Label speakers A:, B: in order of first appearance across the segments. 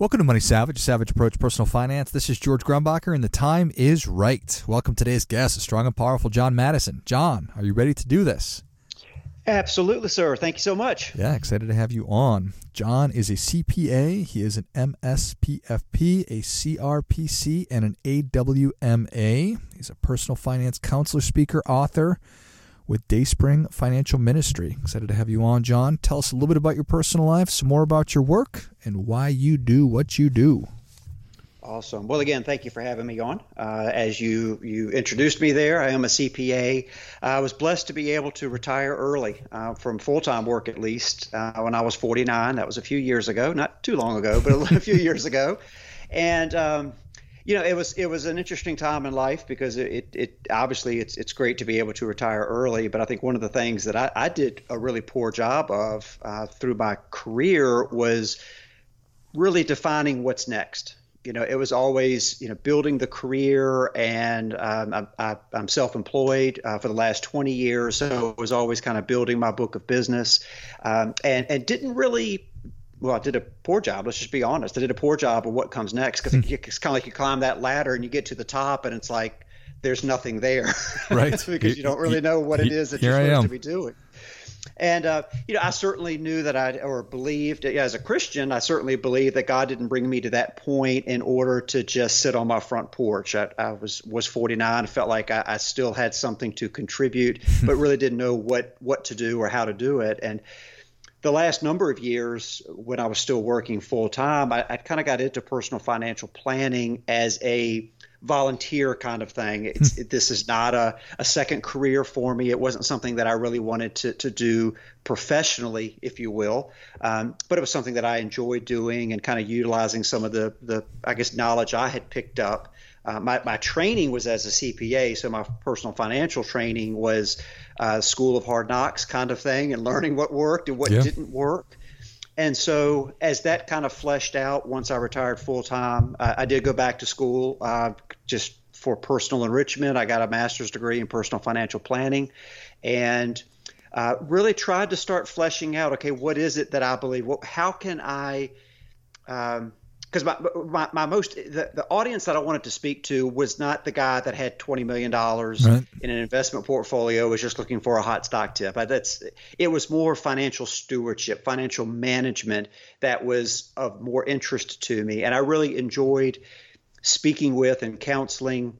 A: Welcome to Money Savage, Savage Approach Personal Finance. This is George Grumbacher, and the time is right. Welcome today's guest, a strong and powerful John Madison. John, are you ready to do this?
B: Absolutely, sir. Thank you so much.
A: Yeah, excited to have you on. John is a CPA, he is an MSPFP, a CRPC, and an AWMA. He's a personal finance counselor, speaker, author with Dayspring Financial Ministry. Excited to have you on, John. Tell us a little bit about your personal life, some more about your work, and why you do what you do.
B: Awesome. Well, again, thank you for having me on. Uh, as you you introduced me there, I am a CPA. I was blessed to be able to retire early uh, from full time work, at least uh, when I was 49. That was a few years ago, not too long ago, but a few years ago. And um, you know, it was it was an interesting time in life because it, it, obviously it's it's great to be able to retire early, but I think one of the things that I, I did a really poor job of uh, through my career was really defining what's next you know, it was always, you know, building the career, and um, I, am self-employed uh, for the last 20 years, so it was always kind of building my book of business, um, and and didn't really. Well, I did a poor job. Let's just be honest. I did a poor job of what comes next because mm. it's kind of like you climb that ladder and you get to the top, and it's like there's nothing there,
A: right?
B: because you don't really know what it is that you're supposed to be doing. And uh, you know, I certainly knew that I or believed as a Christian, I certainly believed that God didn't bring me to that point in order to just sit on my front porch. I, I was was 49, felt like I, I still had something to contribute, but really didn't know what what to do or how to do it. And the last number of years, when I was still working full time, I, I kind of got into personal financial planning as a volunteer kind of thing. It's, it, this is not a, a second career for me. It wasn't something that I really wanted to, to do professionally, if you will. Um, but it was something that I enjoyed doing and kind of utilizing some of the, the I guess, knowledge I had picked up. Uh, my, my training was as a CPA, so my personal financial training was uh, School of Hard Knocks kind of thing and learning what worked and what yeah. didn't work. And so, as that kind of fleshed out once I retired full time, I, I, did go back to school uh, just for personal enrichment. I got a master's degree in personal financial planning and uh, really tried to start fleshing out okay, what is it that I believe? What, how can I um, because my, my, my most the, the audience that I wanted to speak to was not the guy that had twenty million dollars right. in an investment portfolio was just looking for a hot stock tip. That's it was more financial stewardship, financial management that was of more interest to me, and I really enjoyed speaking with and counseling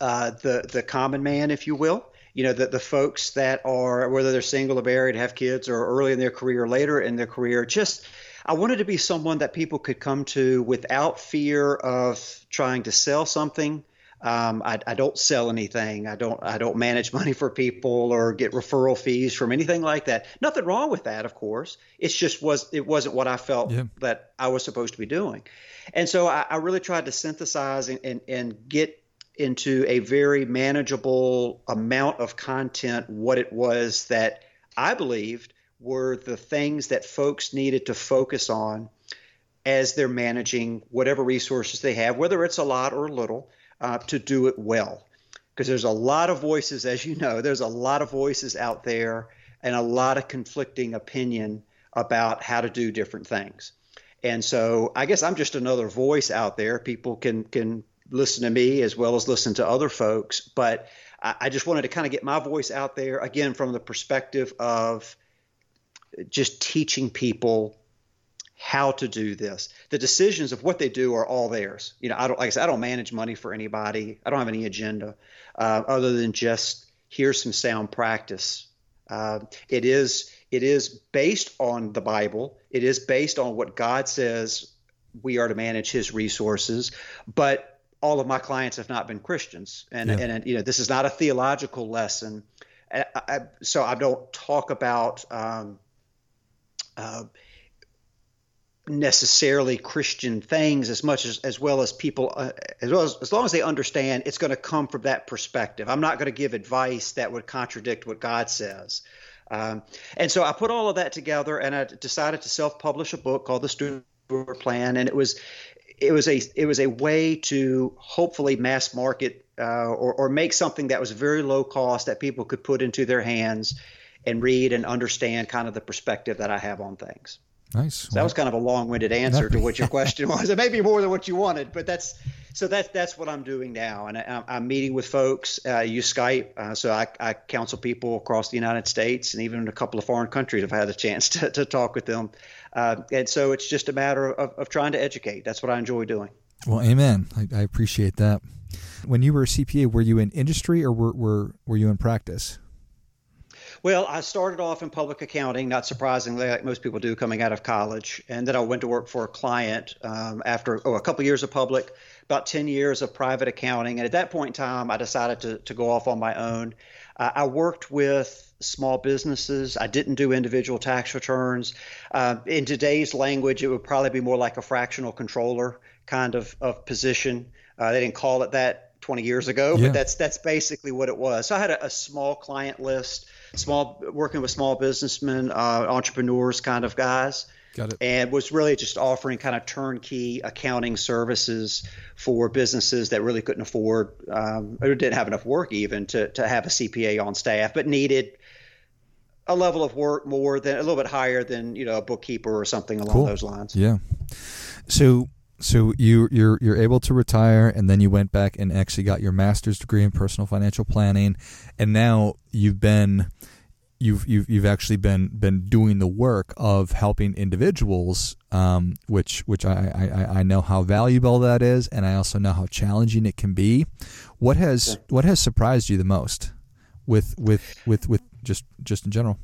B: uh, the the common man, if you will. You know, the, the folks that are, whether they're single or married, have kids, or early in their career, later in their career, just I wanted to be someone that people could come to without fear of trying to sell something. Um, I, I, don't sell anything. I don't. I don't manage money for people or get referral fees from anything like that. Nothing wrong with that, of course. It's just was it wasn't what I felt yeah. that I was supposed to be doing, and so I, I really tried to synthesize and, and, and get into a very manageable amount of content what it was that I believed were the things that folks needed to focus on as they're managing whatever resources they have, whether it's a lot or little, uh, to do it well. Because there's a lot of voices, as you know, there's a lot of voices out there and a lot of conflicting opinion about how to do different things. And so I guess I'm just another voice out there. People can can listen to me as well as listen to other folks, but I, I just wanted to kind of get my voice out there again from the perspective of just teaching people how to do this. The decisions of what they do are all theirs. You know, I don't like I said, I don't manage money for anybody. I don't have any agenda uh, other than just here's some sound practice. Uh, it is it is based on the Bible. It is based on what God says we are to manage His resources, but all of my clients have not been Christians, and yeah. and you know this is not a theological lesson. I, I, so I don't talk about um, uh, necessarily Christian things as much as as well as people uh, as well as as long as they understand it's going to come from that perspective. I'm not going to give advice that would contradict what God says. Um, and so I put all of that together, and I decided to self-publish a book called The Steward Plan, and it was it was a it was a way to hopefully mass market uh, or, or make something that was very low cost that people could put into their hands and read and understand kind of the perspective that I have on things.
A: Nice.
B: So that was kind of a long-winded answer to what your question was. It may be more than what you wanted, but that's so that's that's what I'm doing now, and I, am meeting with folks. Uh, use Skype, uh, so I, I, counsel people across the United States and even in a couple of foreign countries. I've had a chance to, to talk with them, uh, and so it's just a matter of, of trying to educate. That's what I enjoy doing.
A: Well, amen. I, I appreciate that. When you were a CPA, were you in industry or were were, were you in practice?
B: Well, I started off in public accounting, not surprisingly, like most people do coming out of college. And then I went to work for a client um, after oh, a couple years of public, about 10 years of private accounting. And at that point in time, I decided to, to go off on my own. Uh, I worked with small businesses. I didn't do individual tax returns. Uh, in today's language, it would probably be more like a fractional controller kind of, of position. Uh, they didn't call it that 20 years ago, yeah. but that's that's basically what it was. So I had a, a small client list small working with small businessmen, uh, entrepreneurs, kind of guys.
A: Got it.
B: And was really just offering kind of turnkey accounting services for businesses that really couldn't afford um, or didn't have enough work even to, to have a CPA on staff, but needed a level of work more than a little bit higher than you know a bookkeeper or something along
A: cool.
B: those lines.
A: Yeah. So so you you're you're able to retire and then you went back and actually got your master's degree in personal financial planning. And now you've been you've you've you've actually been been doing the work of helping individuals um, which which I, I I know how valuable that is and I also know how challenging it can be. What has what has surprised you the most with with with with just just in general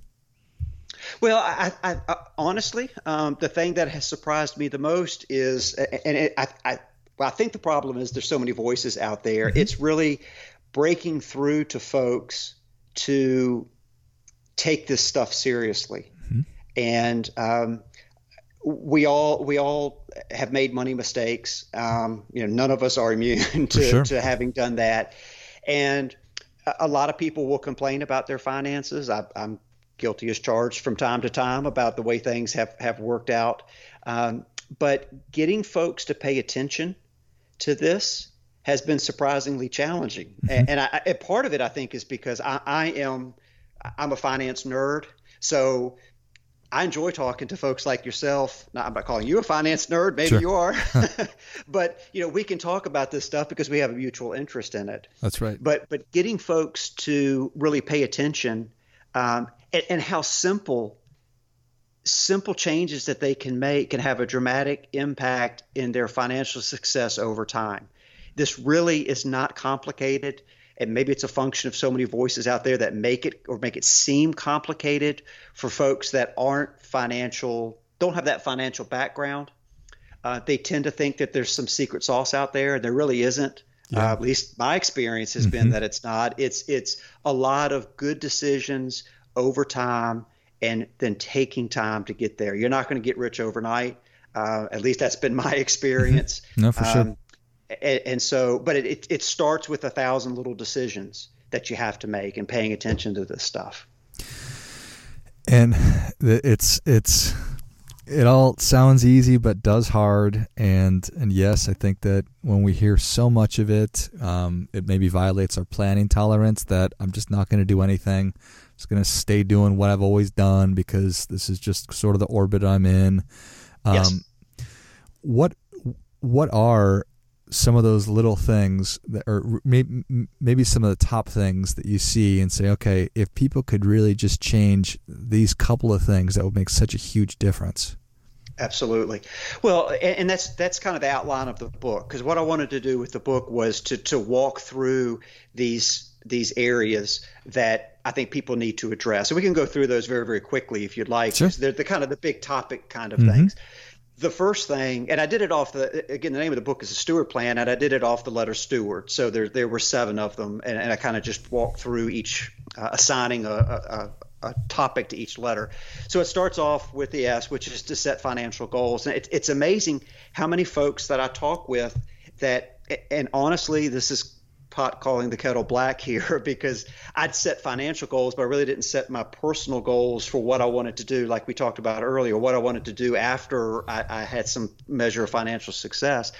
B: well, I, I, I honestly, um, the thing that has surprised me the most is, and it, I, I, well, I think the problem is there's so many voices out there. Mm-hmm. It's really breaking through to folks to take this stuff seriously, mm-hmm. and um, we all we all have made money mistakes. Um, you know, none of us are immune to, sure. to having done that, and a lot of people will complain about their finances. I, am guilty as charged from time to time about the way things have, have worked out. Um, but getting folks to pay attention to this has been surprisingly challenging. Mm-hmm. And, and I, part of it, I think, is because I, I am I'm a finance nerd. So I enjoy talking to folks like yourself. Now, I'm not calling you a finance nerd. Maybe sure. you are, but you know we can talk about this stuff because we have a mutual interest in it.
A: That's right.
B: But but getting folks to really pay attention um, and, and how simple simple changes that they can make can have a dramatic impact in their financial success over time. This really is not complicated. And maybe it's a function of so many voices out there that make it or make it seem complicated for folks that aren't financial, don't have that financial background. Uh, they tend to think that there's some secret sauce out there, and there really isn't. Yeah. Uh, at least my experience has mm-hmm. been that it's not. It's it's a lot of good decisions over time and then taking time to get there. You're not going to get rich overnight. Uh, at least that's been my experience.
A: no, for sure. Um,
B: and, and, so, but it, it, starts with a thousand little decisions that you have to make and paying attention to this stuff.
A: And it's it's it all sounds easy but does hard and and yes i think that when we hear so much of it um, it maybe violates our planning tolerance that i'm just not going to do anything just going to stay doing what i've always done because this is just sort of the orbit i'm in
B: um, yes.
A: what what are some of those little things that or maybe, maybe some of the top things that you see and say okay if people could really just change these couple of things that would make such a huge difference
B: Absolutely. Well, and that's that's kind of the outline of the book because what I wanted to do with the book was to to walk through these these areas that I think people need to address. So we can go through those very very quickly if you'd like.
A: Sure.
B: They're the kind of the big topic kind of mm-hmm. things the first thing, and I did it off the again. The name of the book is the Steward Plan, and I did it off the letter Steward. So there there were seven of them, and, and I kind of just walked through each, uh, assigning a, a, a topic to each letter. So it starts off with the S, which is to set financial goals. And it, it's amazing how many folks that I talk with that, and honestly, this is pot calling the kettle black here because I'd set financial goals, but I really didn't set my personal goals for what I wanted to do, like we talked about earlier, what I wanted to do after I, I had some measure of financial success.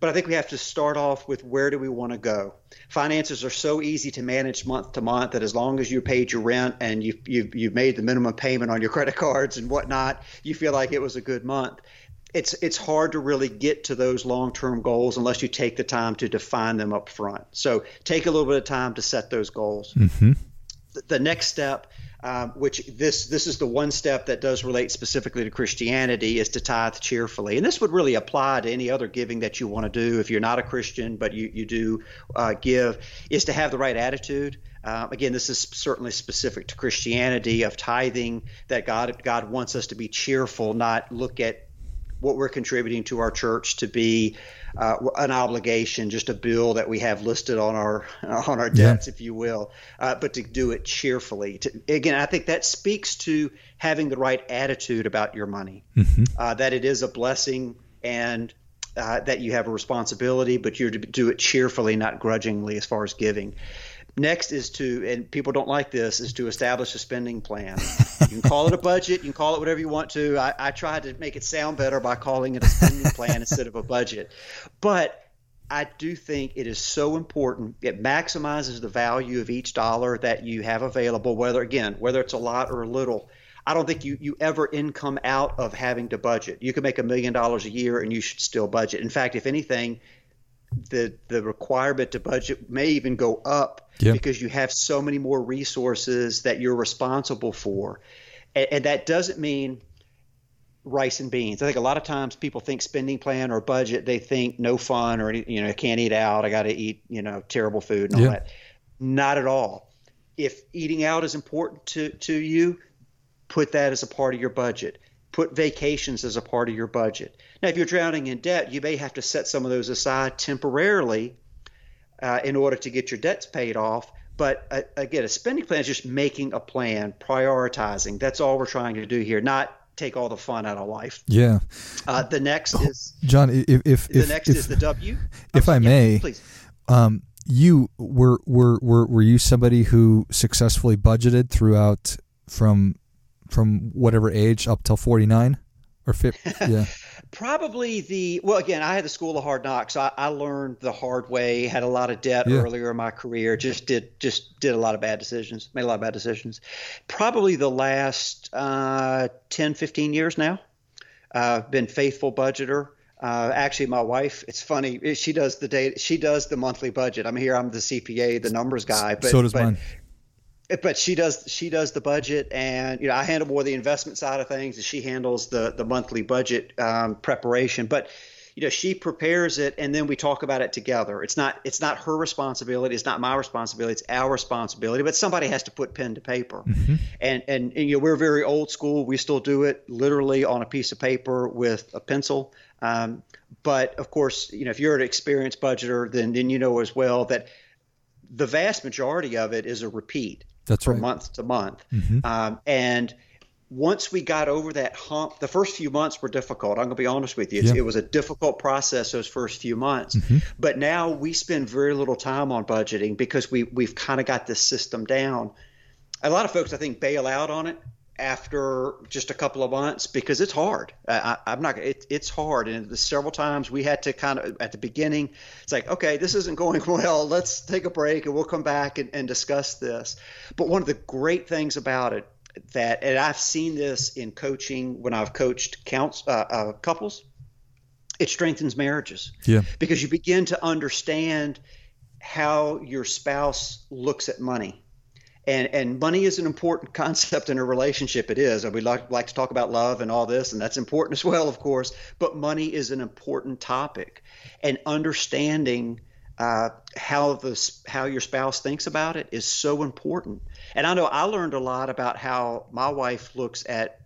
B: But I think we have to start off with where do we want to go? Finances are so easy to manage month to month that as long as you paid your rent and you you you made the minimum payment on your credit cards and whatnot, you feel like it was a good month. It's it's hard to really get to those long-term goals unless you take the time to define them up front. So take a little bit of time to set those goals. Mm-hmm. The, the next step um, which this this is the one step that does relate specifically to Christianity, is to tithe cheerfully. And this would really apply to any other giving that you want to do if you're not a Christian but you you do uh, give, is to have the right attitude. Uh, again, this is certainly specific to Christianity of tithing that God God wants us to be cheerful, not look at what we're contributing to our church to be uh, an obligation, just a bill that we have listed on our on our debts, yeah. if you will, uh, but to do it cheerfully. To, again, I think that speaks to having the right attitude about your money, mm-hmm. uh, that it is a blessing and uh, that you have a responsibility, but you're to do it cheerfully, not grudgingly, as far as giving. Next is to, and people don't like this, is to establish a spending plan. you can call it a budget, you can call it whatever you want to. I, I tried to make it sound better by calling it a spending plan instead of a budget. But I do think it is so important. It maximizes the value of each dollar that you have available, whether, again, whether it's a lot or a little. I don't think you, you ever income out of having to budget. You can make a million dollars a year and you should still budget. In fact, if anything, the the requirement to budget may even go up yeah. because you have so many more resources that you're responsible for, and, and, that doesn't mean rice and beans. I think a lot of times people think spending plan or budget, they think no fun or you know I can't eat out, I got to eat you know terrible food and all yeah. that. Not at all. If eating out is important to to you, put that as a part of your budget. Put vacations as a part of your budget now, if you're drowning in debt, you may have to set some of those aside temporarily uh, in order to get your debts paid off. But uh, again, a spending plan is just making a plan, prioritizing. That's all we're trying to do here, not take all the fun out of life.
A: Yeah.
B: Uh, the next oh, is
A: John. If, if
B: the
A: if,
B: next
A: if,
B: is the W.
A: If I may,
B: yeah, please.
A: Um, you were were were were you somebody who successfully budgeted throughout from from whatever age up till 49 or 50 yeah
B: Probably the well again. I had the school of hard knocks. I, I learned the hard way. Had a lot of debt yeah. earlier in my career. Just did just did a lot of bad decisions. Made a lot of bad decisions. Probably the last uh, 10, 15 years now. I've uh, been faithful budgeter. Uh, actually, my wife. It's funny. She does the day. She does the monthly budget. I'm here. I'm the CPA, the numbers guy. But
A: so does
B: but,
A: mine
B: but she does she does the budget and you know I handle more the investment side of things and she handles the the monthly budget um, preparation. But you know she prepares it and then we talk about it together. It's not it's not her responsibility. It's not my responsibility. It's our responsibility. But somebody has to put pen to paper. Mm-hmm. and, and, and you know we're very old school. We still do it literally on a piece of paper with a pencil. Um, but of course you know if you're an experienced budgeter then then you know as well that the vast majority of it is a repeat
A: that's right.
B: from
A: right.
B: month to month. Mm-hmm. Um, and once we got over that hump, the first few months were difficult. I'm going to be honest with you. Yeah. It was a difficult process those first few months. Mm-hmm. But now we spend very little time on budgeting because we we've kind of got this system down. A lot of folks, I think, bail out on it after just a couple of months because it's hard. I, am not. It, it's hard, and several times we had to kind of at the beginning. It's like, okay, this isn't going well. Let's take a break, and we'll come back and, and discuss this. But one of the great things about it that, and I've seen this in coaching when I've coached counts, uh, uh, couples, it strengthens marriages.
A: Yeah,
B: because you begin to understand how your spouse looks at money and and money is an important concept in a relationship. It is. We like, like to talk about love and all this and that's important as well of course. But money is an important topic. And understanding uh, how the how your spouse thinks about it is so important. And i know i learned a lot about how my wife looks at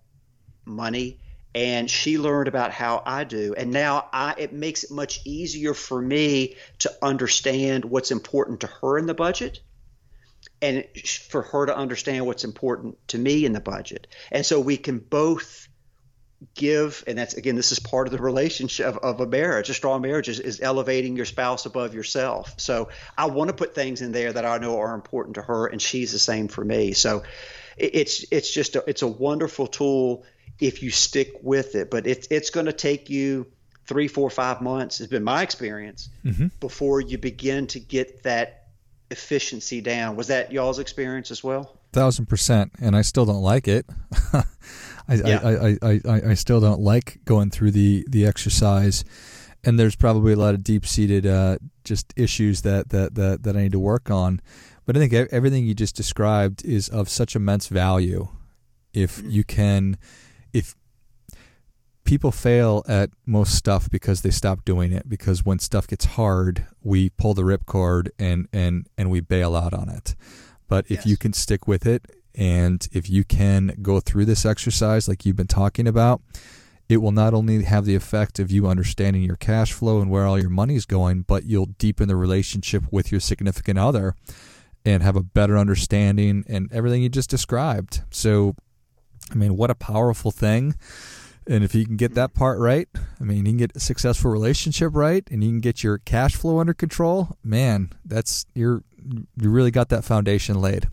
B: money and she learned about how I do. And now I, it makes it much easier for me to understand what's important to her in the budget and for her to understand what's important to me in the budget. And so we can both give, and that's again, this is part of the relationship of, of a marriage. A strong marriage is, is, elevating your spouse above yourself. So I want to put things in there that I know are important to her, and she's the same for me. So it's it's just a, it's a wonderful tool if you stick with it, but it's it's going to take you three, four, five months. Has been my experience mm-hmm. before you begin to get that efficiency down. Was that y'all's experience as well?
A: Thousand percent, and I still don't like it. I, yeah. I, I, I, I, still don't like going through the, the exercise, and there's probably a lot of deep seated uh, just issues that, that, that, that I need to work on. But I think everything you just described is of such immense value. If mm-hmm. you can, if people fail at most stuff because they stop doing it because when stuff gets hard we pull the ripcord and and and we bail out on it. But if yes. you can stick with it and if you can go through this exercise like you've been talking about it will not only have the effect of you understanding your cash flow and where all your money is going but you'll deepen the relationship with your significant other and have a better understanding and everything you just described. So i mean what a powerful thing and if you can get that part right, I mean, you can get a successful relationship right, and you can get your cash flow under control. Man, that's you're you really got that foundation laid.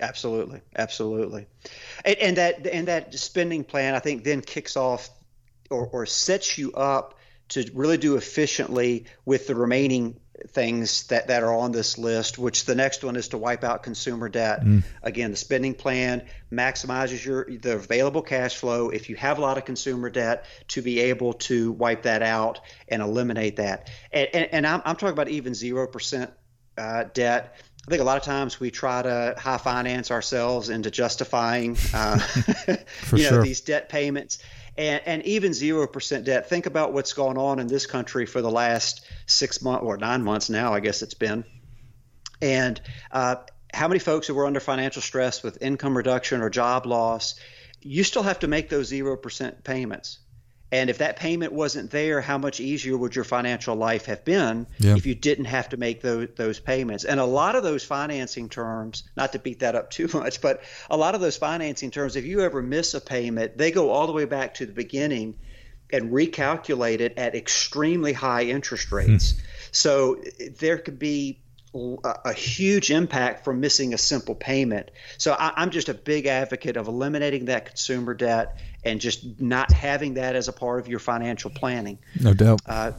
B: Absolutely, absolutely, and, and that and that spending plan, I think, then kicks off or, or sets you up to really do efficiently with the remaining things that, that are on this list, which the next one is to wipe out consumer debt. Mm. Again, the spending plan maximizes your the available cash flow if you have a lot of consumer debt to be able to wipe that out and eliminate that. And, and, and I'm, I'm talking about even 0% uh, debt. I think a lot of times we try to high finance ourselves into justifying, uh, you know, sure. these debt payments and, and even 0% debt. Think about what's gone on in this country for the last six months or nine months now, I guess it's been. And uh, how many folks who were under financial stress with income reduction or job loss, you still have to make those 0% payments. And if that payment wasn't there, how much easier would your financial life have been yeah. if you didn't have to make those, those payments? And a lot of those financing terms, not to beat that up too much, but a lot of those financing terms, if you ever miss a payment, they go all the way back to the beginning and recalculate it at extremely high interest rates. Hmm. So there could be a huge impact from missing a simple payment. So I, am just a big advocate of eliminating that consumer debt and just not having that as a part of your financial planning.
A: No doubt. Uh,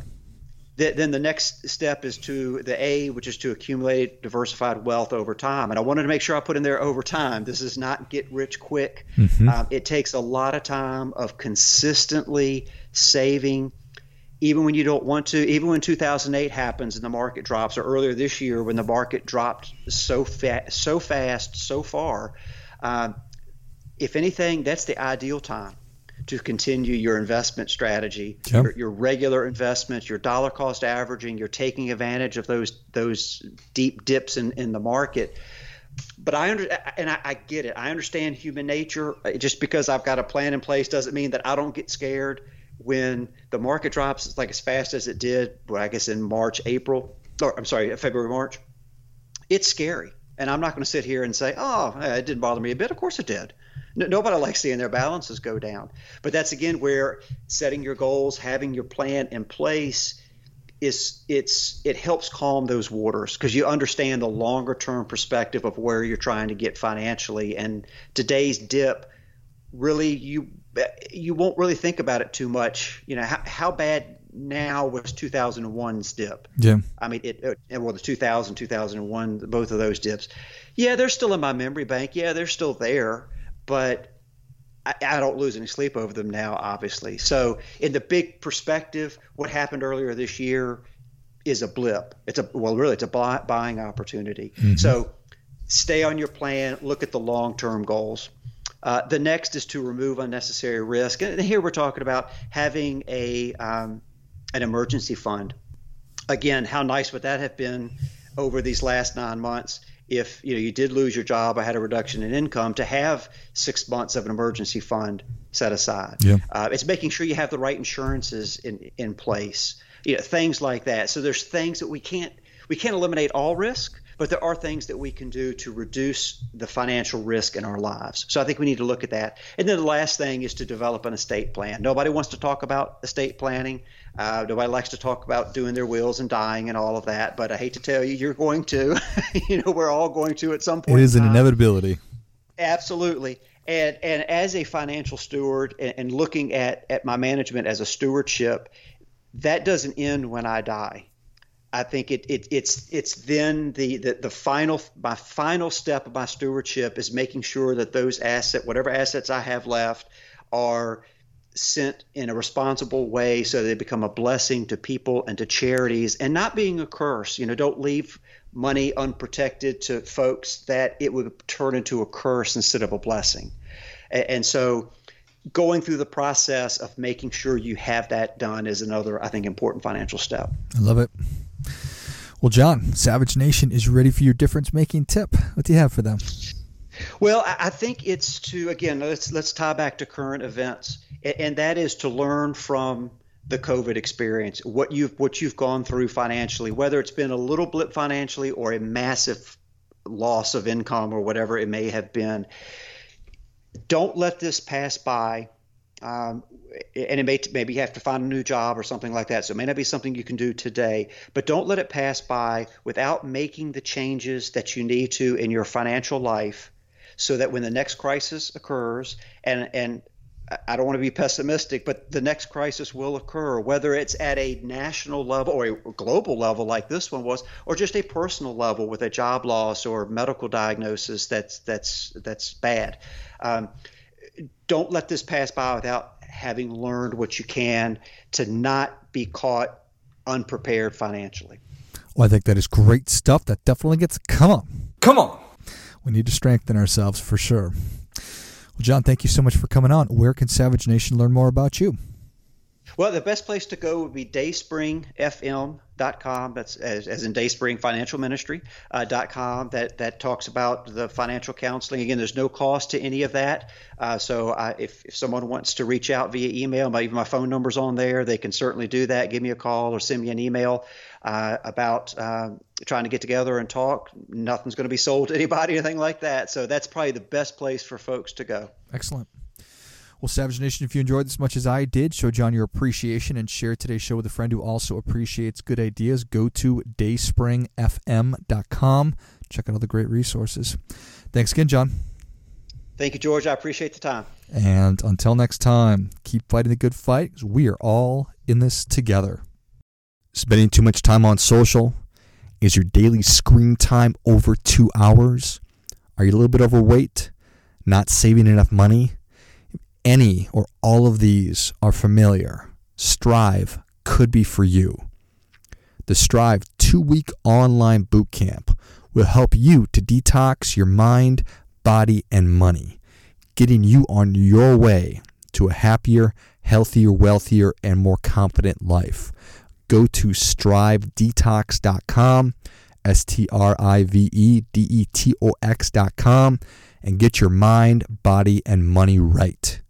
B: th- then the next step is to the A, which is to accumulate diversified wealth over time. And I wanted to make sure I put in there over time. This is not get rich quick. Mm-hmm. Um, it takes a lot of time of consistently saving even when you don't want to, even when 2008 happens and the market drops, or earlier this year when the market dropped so fast, so fast, so far, uh, if anything, that's the ideal time to continue your investment strategy, yep. your, your, regular investments, your dollar cost averaging, you're taking advantage of those those deep dips in, in the market. But I under and I, I get it. I understand human nature. Just because I've got a plan in place doesn't mean that I don't get scared when the market drops like as fast as it did, well, I guess in March, April, or I'm sorry, February, March, it's scary. And I'm not going to sit here and say, oh, it didn't bother me a bit. Of course it did. nobody likes seeing their balances go down. But that's again where setting your goals, having your plan in place, is it's it helps calm those waters because you understand the longer term perspective of where you're trying to get financially. And today's dip, really, you you won't really think about it too much. You know, how, how bad now was 2001's dip?
A: Yeah.
B: I mean, it, it, well, the 2000, 2001, both of those dips. Yeah, they're still in my memory bank. Yeah, they're still there, but I, I don't lose any sleep over them now, obviously. So, in the big perspective, what happened earlier this year is a blip. It's a, well, really, it's a buy, buying opportunity. Mm-hmm. So, stay on your plan, look at the long term goals. Uh, the next is to remove unnecessary risk, and here we're talking about having a um, an emergency fund. Again, how nice would that have been over these last nine months if you know you did lose your job, I had a reduction in income to have six months of an emergency fund set aside. Yeah. Uh, it's making sure you have the right insurances in in place. You know, things like that. So there's things that we can't we can't eliminate all risk, but there are things that we can do to reduce the financial risk in our lives. So I think we need to look at that. And then the last thing is to develop an estate plan. Nobody wants to talk about estate planning. Uh, nobody likes to talk about doing their wills and dying and all of that. But I hate to tell you, you're going to. you know, we're all going to at some point.
A: It is an inevitability.
B: Absolutely. And, and as a financial steward and, and looking at, at my management as a stewardship, that doesn't end when I die. I think it, it it's it's then the, the the final my final step of my stewardship is making sure that those assets, whatever assets I have left, are sent in a responsible way so they become a blessing to people and to charities and not being a curse. You know, don't leave money unprotected to folks that it would turn into a curse instead of a blessing. And, and so going through the process of making sure you have that done is another, I think, important financial step.
A: I love it. Well, John, Savage Nation is ready for your difference making tip. What do you have for them?
B: Well, I think it's to again let's let's tie back to current events, and that is to learn from the COVID experience, what you've what you've gone through financially, whether it's been a little blip financially or a massive loss of income or whatever it may have been don't let this pass by. Um, and it may maybe have to find a new job or something like that. So it may not be something you can do today, but don't let it pass by without making the changes that you need to in your financial life, so that when the next crisis occurs, and and I don't want to be pessimistic, but the next crisis will occur, whether it's at a national level or a global level like this one was, or just a personal level with a job loss or medical diagnosis that's that's that's bad. Um, don't let this pass by without having learned what you can to not be caught unprepared financially.
A: Well, I think that is great stuff. That definitely gets come on, come on. We need to strengthen ourselves for sure. Well, John, thank you so much for coming on. Where can Savage Nation learn more about you?
B: Well, the best place to go would be dayspringfm.com. That's as, as in Dayspring Financial Ministry uh, .com. That that talks about the financial counseling. Again, there's no cost to any of that. Uh, so I, if if someone wants to reach out via email, my, even my phone number's on there. They can certainly do that. Give me a call or send me an email uh, about uh, trying to get together and talk. Nothing's going to be sold to anybody, anything like that. So that's probably the best place for folks to go.
A: Excellent. Well, Savage Nation, if you enjoyed this as much as I did, show John your appreciation and share today's show with a friend who also appreciates good ideas. Go to dayspringfm.com. Check out all the great resources. Thanks again, John.
B: Thank you, George. I appreciate the time.
A: And until next time, keep fighting the good fight because we are all in this together. Spending too much time on social? Is your daily screen time over two hours? Are you a little bit overweight? Not saving enough money? Any or all of these are familiar, Strive could be for you. The Strive two week online boot camp will help you to detox your mind, body, and money, getting you on your way to a happier, healthier, wealthier, and more confident life. Go to strivedetox.com, S T R I V E D E T O X.com, and get your mind, body, and money right.